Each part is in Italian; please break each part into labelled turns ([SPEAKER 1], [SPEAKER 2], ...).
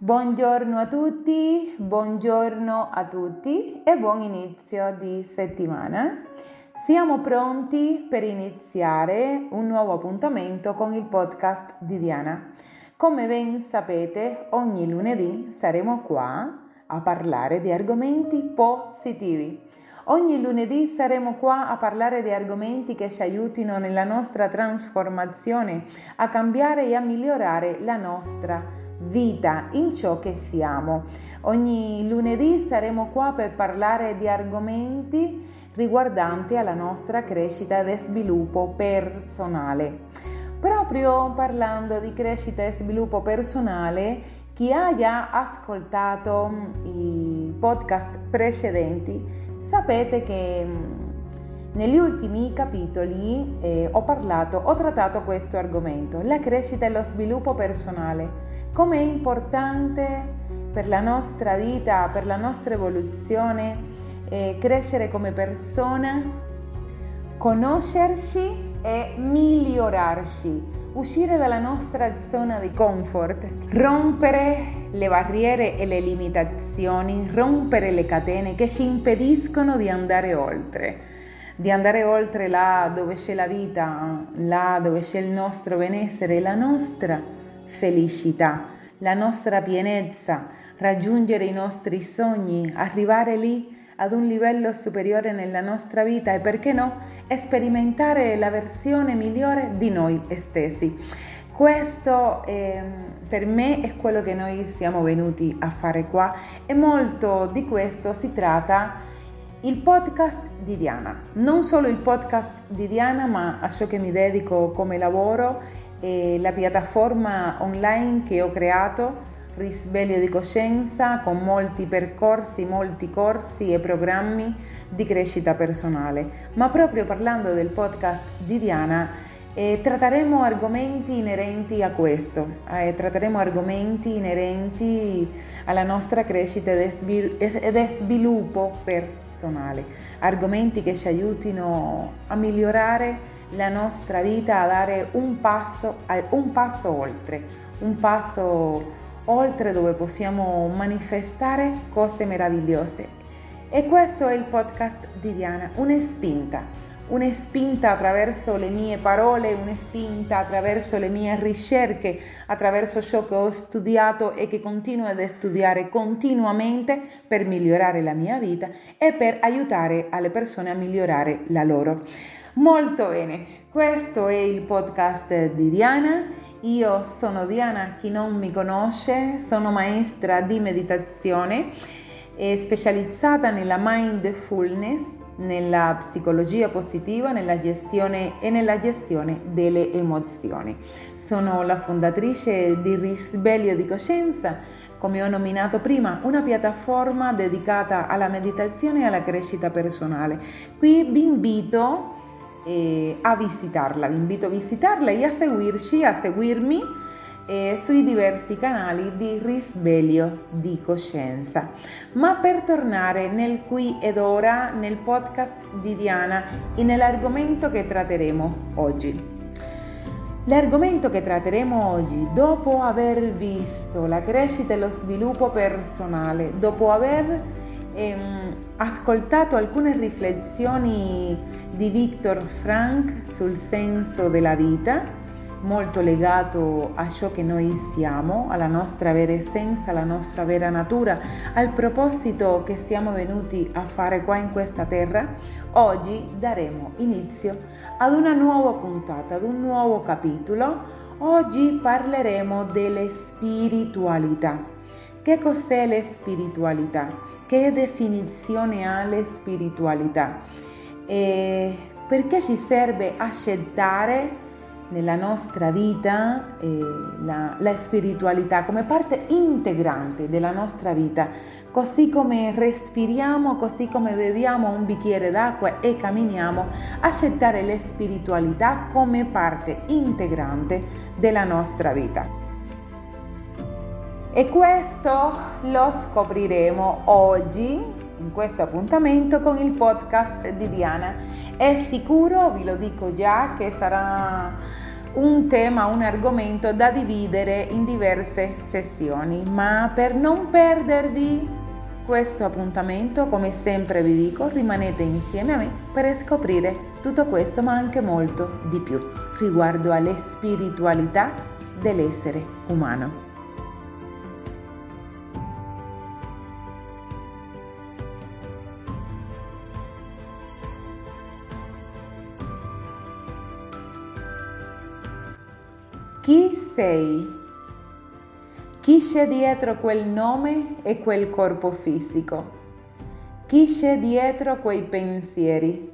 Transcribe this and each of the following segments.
[SPEAKER 1] Buongiorno a tutti, buongiorno a tutti e buon inizio di settimana. Siamo pronti per iniziare un nuovo appuntamento con il podcast di Diana. Come ben sapete, ogni lunedì saremo qua a parlare di argomenti positivi. Ogni lunedì saremo qua a parlare di argomenti che ci aiutino nella nostra trasformazione, a cambiare e a migliorare la nostra vita in ciò che siamo. Ogni lunedì saremo qua per parlare di argomenti riguardanti alla nostra crescita e sviluppo personale. Proprio parlando di crescita e sviluppo personale, chi ha già ascoltato i podcast precedenti Sapete che mm, negli ultimi capitoli eh, ho parlato, ho trattato questo argomento, la crescita e lo sviluppo personale, come è importante per la nostra vita, per la nostra evoluzione, eh, crescere come persona, conoscerci e migliorarci, uscire dalla nostra zona di comfort, rompere le barriere e le limitazioni, rompere le catene che ci impediscono di andare oltre, di andare oltre là dove c'è la vita, là dove c'è il nostro benessere, la nostra felicità, la nostra pienezza, raggiungere i nostri sogni, arrivare lì ad un livello superiore nella nostra vita e perché no, sperimentare la versione migliore di noi stessi. Questo eh, per me è quello che noi siamo venuti a fare qua e molto di questo si tratta il podcast di Diana. Non solo il podcast di Diana, ma a ciò che mi dedico come lavoro e la piattaforma online che ho creato risveglio di coscienza con molti percorsi, molti corsi e programmi di crescita personale. Ma proprio parlando del podcast di Diana, eh, tratteremo argomenti inerenti a questo, eh, tratteremo argomenti inerenti alla nostra crescita ed sviluppo personale, argomenti che ci aiutino a migliorare la nostra vita, a dare un passo, un passo oltre, un passo oltre dove possiamo manifestare cose meravigliose. E questo è il podcast di Diana, una spinta, una spinta attraverso le mie parole, una spinta attraverso le mie ricerche, attraverso ciò che ho studiato e che continuo ad studiare continuamente per migliorare la mia vita e per aiutare alle persone a migliorare la loro. Molto bene, questo è il podcast di Diana io sono Diana, chi non mi conosce, sono maestra di meditazione specializzata nella mindfulness, nella psicologia positiva, nella gestione e nella gestione delle emozioni. Sono la fondatrice di Risveglio di Coscienza, come ho nominato prima, una piattaforma dedicata alla meditazione e alla crescita personale. Qui vi invito eh, a visitarla. Vi invito a visitarla e a seguirci, a seguirmi eh, sui diversi canali di risveglio di coscienza. Ma per tornare nel qui ed ora, nel podcast di Diana e nell'argomento che tratteremo oggi. L'argomento che tratteremo oggi, dopo aver visto la crescita e lo sviluppo personale, dopo aver ehm, ascoltato alcune riflessioni di Viktor Frank sul senso della vita, molto legato a ciò che noi siamo, alla nostra vera essenza, alla nostra vera natura, al proposito che siamo venuti a fare qua in questa terra, oggi daremo inizio ad una nuova puntata, ad un nuovo capitolo. Oggi parleremo delle spiritualità. Che cos'è la spiritualità? Che definizione ha la spiritualità? E perché ci serve accettare nella nostra vita eh, la, la, spiritualità come parte integrante della nostra vita, così come respiriamo, così come beviamo un bicchiere d'acqua e camminiamo, accettare la spiritualità come parte integrante della nostra vita. E questo lo scopriremo oggi in questo appuntamento con il podcast di Diana. È sicuro, vi lo dico già, che sarà un tema, un argomento da dividere in diverse sessioni, ma per non perdervi questo appuntamento, come sempre vi dico, rimanete insieme a me per scoprire tutto questo, ma anche molto di più riguardo alle spiritualità dell'essere umano. Chi sei? Chi c'è dietro quel nome e quel corpo fisico? Chi c'è dietro quei pensieri?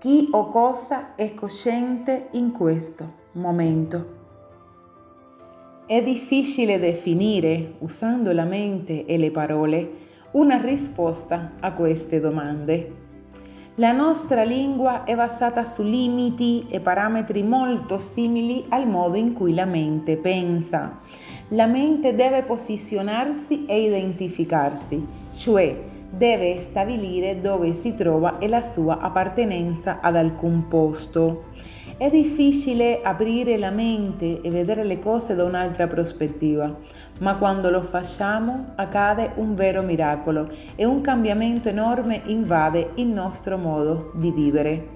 [SPEAKER 1] Chi o cosa è cosciente in questo momento? È difficile definire, usando la mente e le parole, una risposta a queste domande. La nostra lingua è basata su limiti e parametri molto simili al modo in cui la mente pensa. La mente deve posizionarsi e identificarsi, cioè deve stabilire dove si trova e la sua appartenenza ad alcun posto. È difficile aprire la mente e vedere le cose da un'altra prospettiva, ma quando lo facciamo accade un vero miracolo e un cambiamento enorme invade il nostro modo di vivere.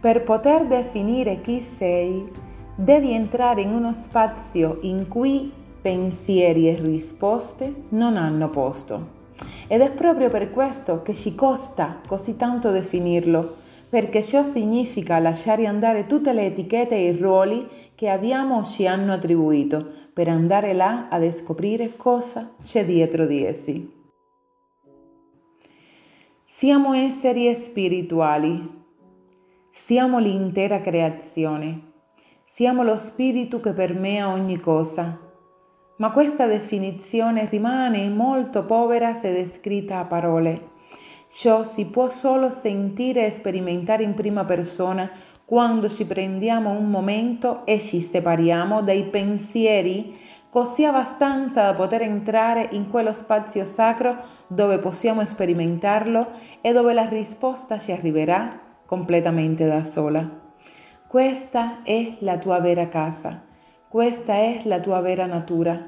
[SPEAKER 1] Per poter definire chi sei, devi entrare in uno spazio in cui pensieri e risposte non hanno posto. Ed è proprio per questo che ci costa così tanto definirlo, perché ciò significa lasciare andare tutte le etichette e i ruoli che abbiamo o ci hanno attribuito, per andare là a scoprire cosa c'è dietro di essi. Siamo esseri spirituali, siamo l'intera creazione, siamo lo spirito che permea ogni cosa, ma questa definizione rimane molto povera se descritta a parole Ciò si può solo sentire e sperimentare in prima persona quando ci prendiamo un momento e ci separiamo dai pensieri così abbastanza da poter entrare in quello spazio sacro dove possiamo sperimentarlo e dove la risposta ci arriverà completamente da sola. Questa è la tua vera casa, questa è la tua vera natura,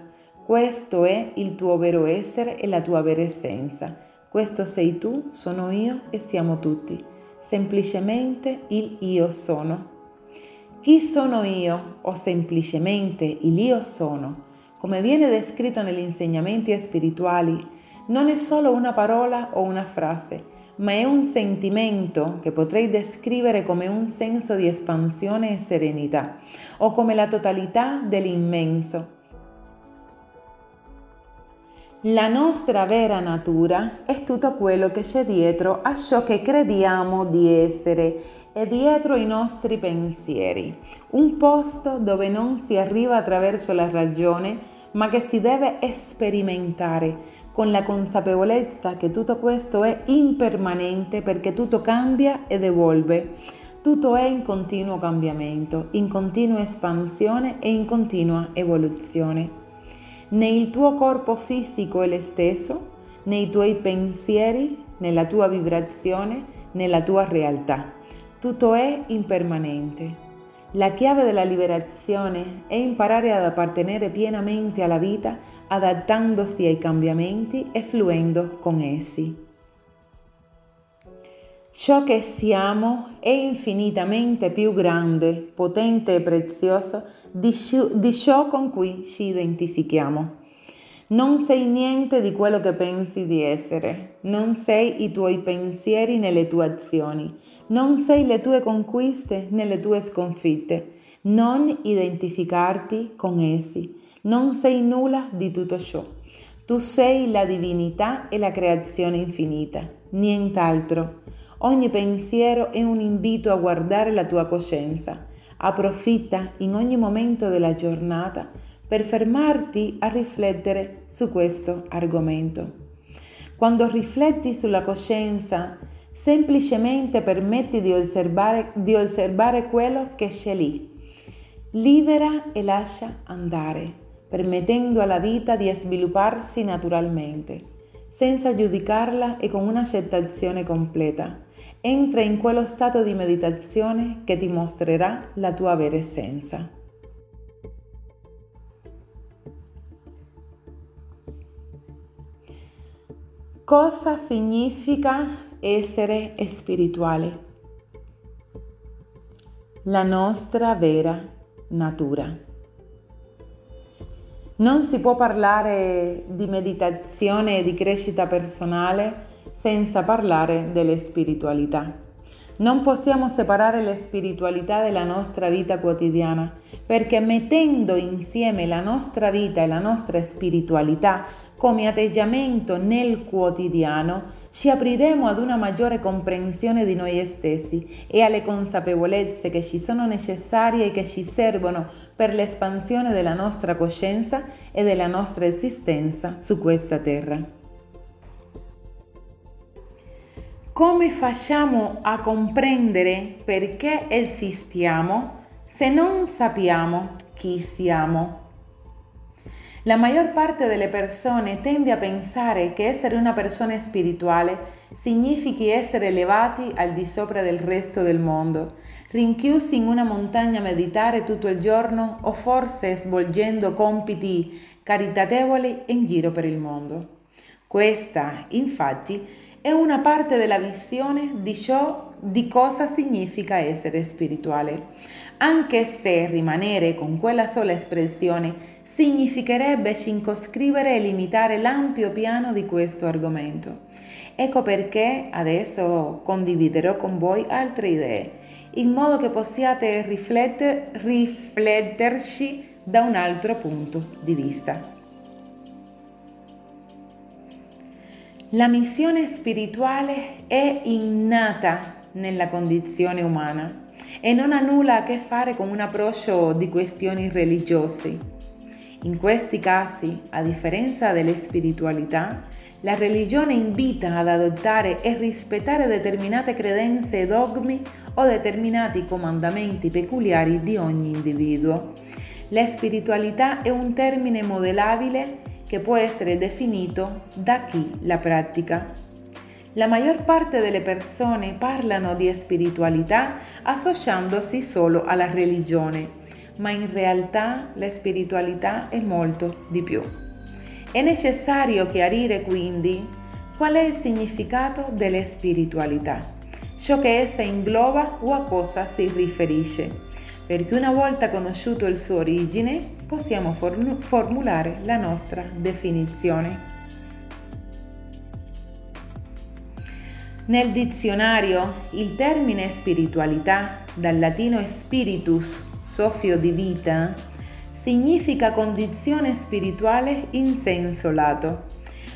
[SPEAKER 1] questo è il tuo vero essere e la tua vera essenza. Questo sei tu, sono io e siamo tutti, semplicemente il io sono. Chi sono io? O semplicemente il io sono, come viene descritto negli insegnamenti spirituali, non è solo una parola o una frase, ma è un sentimento che potrei descrivere come un senso di espansione e serenità, o come la totalità dell'immenso la nostra vera natura è tutto quello che c'è dietro a ciò che crediamo di essere e dietro i nostri pensieri. Un posto dove non si arriva attraverso la ragione, ma che si deve sperimentare con la consapevolezza che tutto questo è impermanente perché tutto cambia ed evolve. Tutto è in continuo cambiamento, in continua espansione e in continua evoluzione né il tuo corpo fisico è lo stesso, né i tuoi pensieri, né la tua vibrazione, né la tua realtà. Tutto è impermanente. La chiave della liberazione è imparare ad appartenere pienamente alla vita, adattandosi ai cambiamenti e fluendo con essi. Ciò che siamo è infinitamente più grande, potente e prezioso di ciò con cui ci identifichiamo. Non sei niente di quello che pensi di essere, non sei i tuoi pensieri nelle tue azioni, non sei le tue conquiste nelle tue sconfitte, non identificarti con essi, non sei nulla di tutto ciò. Tu sei la divinità e la creazione infinita, nient'altro. Ogni pensiero è un invito a guardare la tua coscienza. Approfitta in ogni momento della giornata per fermarti a riflettere su questo argomento. Quando rifletti sulla coscienza, semplicemente permetti di osservare, di osservare quello che c'è lì. Libera e lascia andare, permettendo alla vita di svilupparsi naturalmente, senza giudicarla e con un'accettazione completa entra in quello stato di meditazione che ti mostrerà la tua vera essenza. Cosa significa essere spirituale? La nostra vera natura. Non si può parlare di meditazione e di crescita personale senza parlare delle spiritualità. Non possiamo separare la spiritualità dalla nostra vita quotidiana, perché mettendo insieme la nostra vita e la nostra spiritualità come atteggiamento nel quotidiano, ci apriremo ad una maggiore comprensione di noi stessi e alle consapevolezze che ci sono necessarie e che ci servono per l'espansione della nostra coscienza e della nostra esistenza su questa terra. Come facciamo a comprendere perché esistiamo se non sappiamo chi siamo? La maggior parte delle persone tende a pensare che essere una persona spirituale significhi essere elevati al di sopra del resto del mondo, rinchiusi in una montagna a meditare tutto il giorno o forse svolgendo compiti caritatevoli in giro per il mondo. Questa, infatti, è una parte della visione di ciò di cosa significa essere spirituale, anche se rimanere con quella sola espressione significherebbe circoscrivere e limitare l'ampio piano di questo argomento. Ecco perché adesso condividerò con voi altre idee, in modo che possiate rifletter, rifletterci da un altro punto di vista. La missione spirituale è innata nella condizione umana e non ha nulla a che fare con un approccio di questioni religiose. In questi casi, a differenza delle spiritualità, la religione invita ad adottare e rispettare determinate credenze e dogmi o determinati comandamenti peculiari di ogni individuo. La spiritualità è un termine modellabile che può essere definito da chi la pratica. La maggior parte delle persone parlano di spiritualità associandosi solo alla religione, ma in realtà la spiritualità è molto di più. È necessario chiarire quindi qual è il significato della spiritualità, ciò che essa ingloba o a cosa si riferisce perché una volta conosciuto il suo origine possiamo formulare la nostra definizione. Nel dizionario il termine spiritualità, dal latino spiritus, soffio di vita, significa condizione spirituale in senso lato,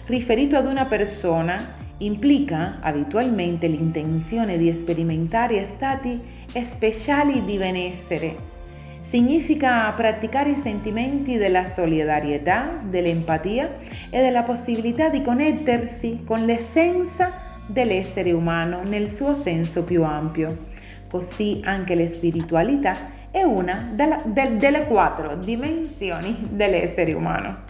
[SPEAKER 1] riferito ad una persona implica abitualmente l'intenzione di sperimentare stati speciali di benessere. Significa praticare i sentimenti della solidarietà, dell'empatia e della possibilità di connettersi con l'essenza dell'essere umano nel suo senso più ampio. Così anche la spiritualità è una della, del, delle quattro dimensioni dell'essere umano.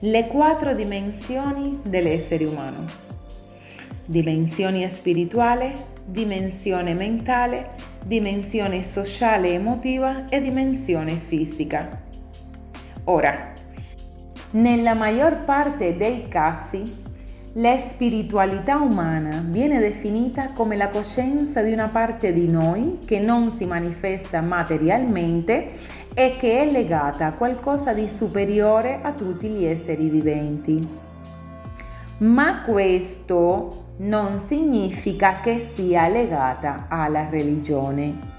[SPEAKER 1] Le quattro dimensioni dell'essere umano. Dimensione spirituale, dimensione mentale, dimensione sociale e emotiva e dimensione fisica. Ora, nella maggior parte dei casi, la spiritualità umana viene definita come la coscienza di una parte di noi che non si manifesta materialmente e che è legata a qualcosa di superiore a tutti gli esseri viventi. Ma questo non significa che sia legata alla religione.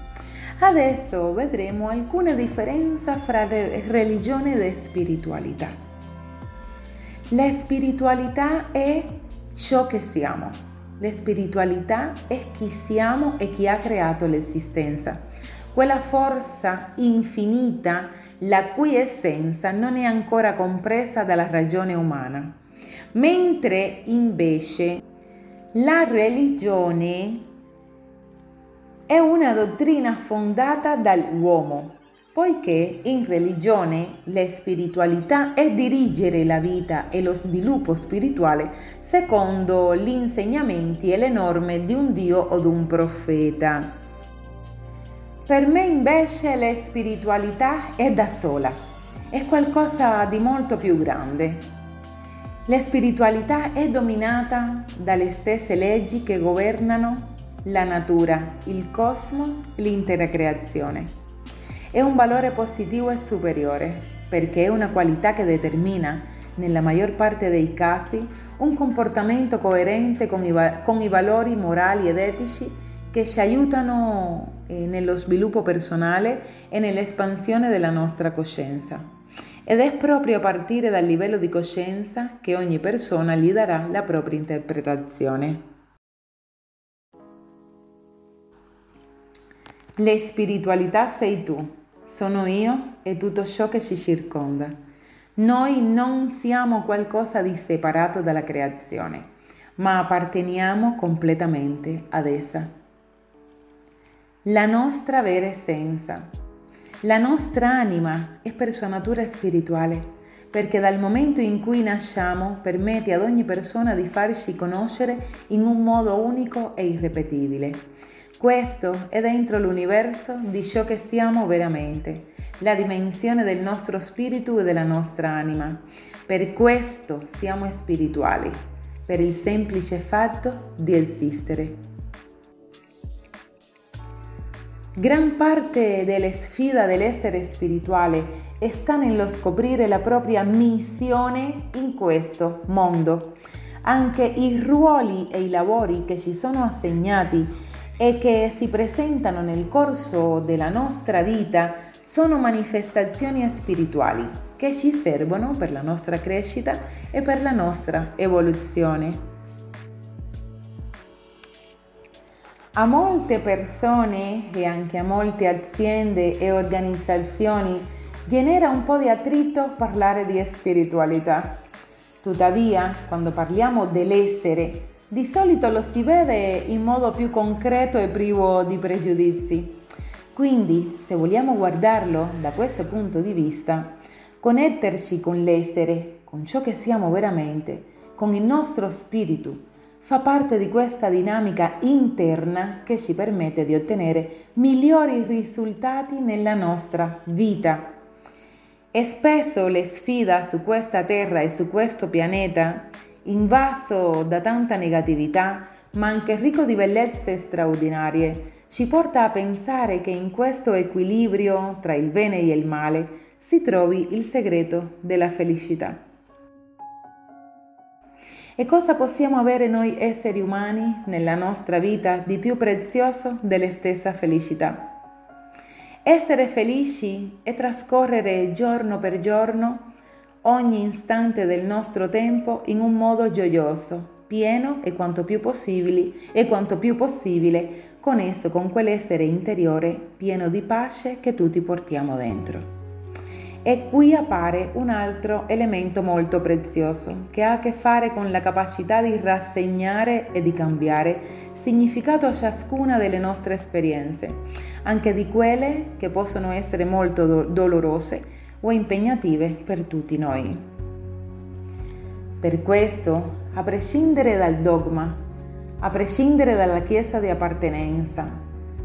[SPEAKER 1] Adesso vedremo alcune differenze fra religione e spiritualità. La spiritualità è ciò che siamo. La spiritualità è chi siamo e chi ha creato l'esistenza quella forza infinita la cui essenza non è ancora compresa dalla ragione umana, mentre invece la religione è una dottrina fondata dall'uomo, poiché in religione la spiritualità è dirigere la vita e lo sviluppo spirituale secondo gli insegnamenti e le norme di un Dio o di un profeta. Per me invece la spiritualità è da sola, è qualcosa di molto più grande. La spiritualità è dominata dalle stesse leggi che governano la natura, il cosmo, l'intera creazione è un valore positivo e superiore perché è una qualità che determina, nella maggior parte dei casi, un comportamento coerente con i, con i valori morali ed etici che ci aiutano eh, nello sviluppo personale e nell'espansione della nostra coscienza. Ed è proprio a partire dal livello di coscienza che ogni persona gli darà la propria interpretazione. Le spiritualità sei tu sono io e tutto ciò che ci circonda. Noi non siamo qualcosa di separato dalla creazione, ma apparteniamo completamente ad essa. La nostra vera essenza, la nostra anima è per sua natura spirituale, perché dal momento in cui nasciamo permette ad ogni persona di farci conoscere in un modo unico e irrepetibile. Questo è dentro l'universo di ciò che siamo veramente, la dimensione del nostro spirito e della nostra anima. Per questo siamo spirituali, per il semplice fatto di esistere. Gran parte delle sfide dell'essere spirituale sta nello scoprire la propria missione in questo mondo. Anche i ruoli e i lavori che ci sono assegnati e che si presentano nel corso della nostra vita sono manifestazioni spirituali che ci servono per la nostra crescita e per la nostra evoluzione. A molte persone e anche a molte aziende e organizzazioni genera un po' di attrito parlare di spiritualità. Tuttavia, quando parliamo dell'essere di solito lo si vede in modo più concreto e privo di pregiudizi. Quindi, se vogliamo guardarlo da questo punto di vista, connetterci con l'essere, con ciò che siamo veramente, con il nostro spirito, fa parte di questa dinamica interna che ci permette di ottenere migliori risultati nella nostra vita. E spesso le sfide su questa terra e su questo pianeta invaso da tanta negatività, ma anche ricco di bellezze straordinarie, ci porta a pensare che in questo equilibrio tra il bene e il male si trovi il segreto della felicità. E cosa possiamo avere noi esseri umani nella nostra vita di più prezioso della stessa felicità? Essere felici è trascorrere giorno per giorno ogni istante del nostro tempo in un modo gioioso, pieno e quanto più possibile, e quanto più possibile connesso con quell'essere interiore pieno di pace che tutti portiamo dentro. E qui appare un altro elemento molto prezioso che ha a che fare con la capacità di rassegnare e di cambiare significato a ciascuna delle nostre esperienze, anche di quelle che possono essere molto do- dolorose o impegnative per tutti noi. Per questo, a prescindere dal dogma, a prescindere dalla chiesa di appartenenza,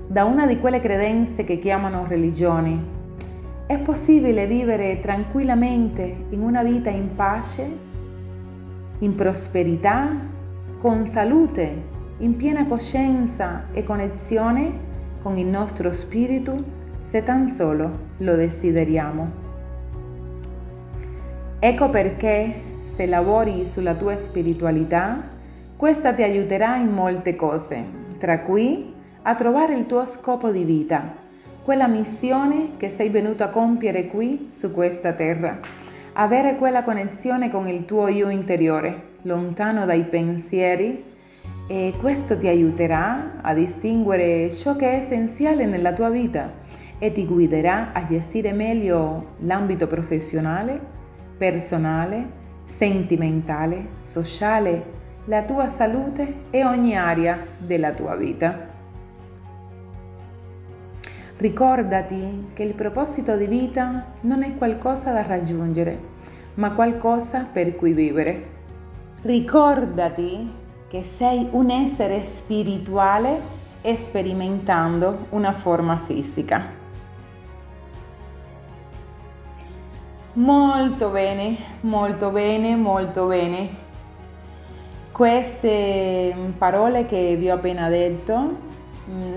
[SPEAKER 1] da una di quelle credenze che chiamano religioni, è possibile vivere tranquillamente in una vita in pace, in prosperità, con salute, in piena coscienza e connessione con il nostro spirito se tan solo lo desideriamo. Ecco perché se lavori sulla tua spiritualità, questa ti aiuterà in molte cose, tra cui a trovare il tuo scopo di vita, quella missione che sei venuto a compiere qui su questa terra, avere quella connessione con il tuo io interiore, lontano dai pensieri e questo ti aiuterà a distinguere ciò che è essenziale nella tua vita e ti guiderà a gestire meglio l'ambito professionale, personale, sentimentale, sociale, la tua salute e ogni area della tua vita. Ricordati che il proposito di vita non è qualcosa da raggiungere, ma qualcosa per cui vivere. Ricordati che sei un essere spirituale sperimentando una forma fisica. Molto bene, molto bene, molto bene. Queste parole che vi ho appena detto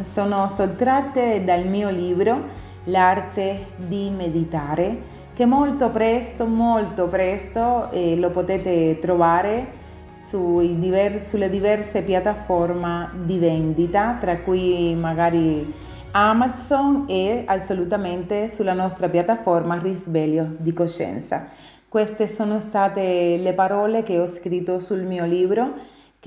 [SPEAKER 1] sono sottratte dal mio libro L'arte di meditare, che molto presto, molto presto eh, lo potete trovare diver- sulle diverse piattaforme di vendita, tra cui magari Amazon e assolutamente sulla nostra piattaforma Risveglio di Coscienza. Queste sono state le parole che ho scritto sul mio libro,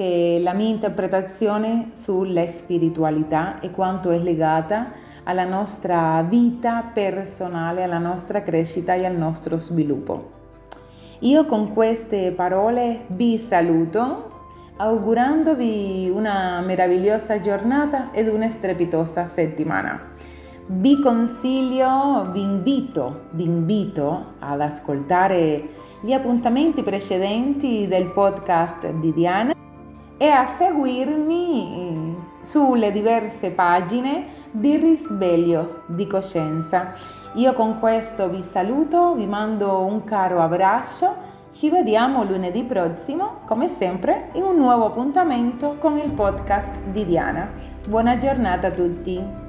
[SPEAKER 1] che la mia interpretazione sulla spiritualità e quanto è legata alla nostra vita personale, alla nostra crescita e al nostro sviluppo. Io con queste parole vi saluto augurandovi una meravigliosa giornata ed una strepitosa settimana. Vi consiglio, vi invito, vi invito ad ascoltare gli appuntamenti precedenti del podcast di Diana e a seguirmi sulle diverse pagine di risveglio di coscienza. Io con questo vi saluto, vi mando un caro abbraccio ci vediamo lunedì prossimo, come sempre, in un nuovo appuntamento con il podcast di Diana. Buona giornata a tutti!